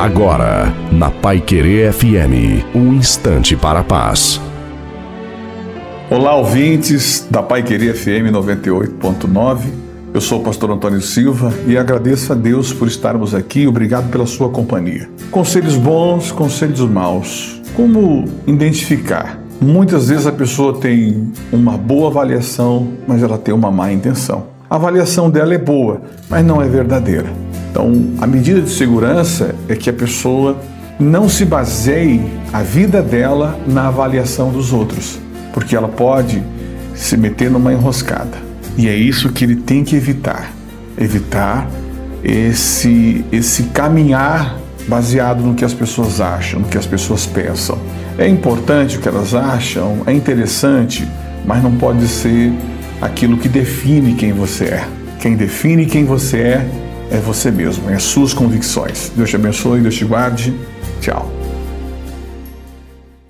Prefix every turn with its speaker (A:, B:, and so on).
A: Agora, na Pai Querer FM, um instante para a paz.
B: Olá, ouvintes da Pai Querer FM 98.9. Eu sou o pastor Antônio Silva e agradeço a Deus por estarmos aqui. Obrigado pela sua companhia. Conselhos bons, conselhos maus. Como identificar? Muitas vezes a pessoa tem uma boa avaliação, mas ela tem uma má intenção. A avaliação dela é boa, mas não é verdadeira. Então, a medida de segurança é que a pessoa não se baseie a vida dela na avaliação dos outros, porque ela pode se meter numa enroscada. E é isso que ele tem que evitar. Evitar esse esse caminhar baseado no que as pessoas acham, no que as pessoas pensam. É importante o que elas acham, é interessante, mas não pode ser aquilo que define quem você é. Quem define quem você é é você mesmo, é as suas convicções. Deus te abençoe, Deus te guarde. Tchau.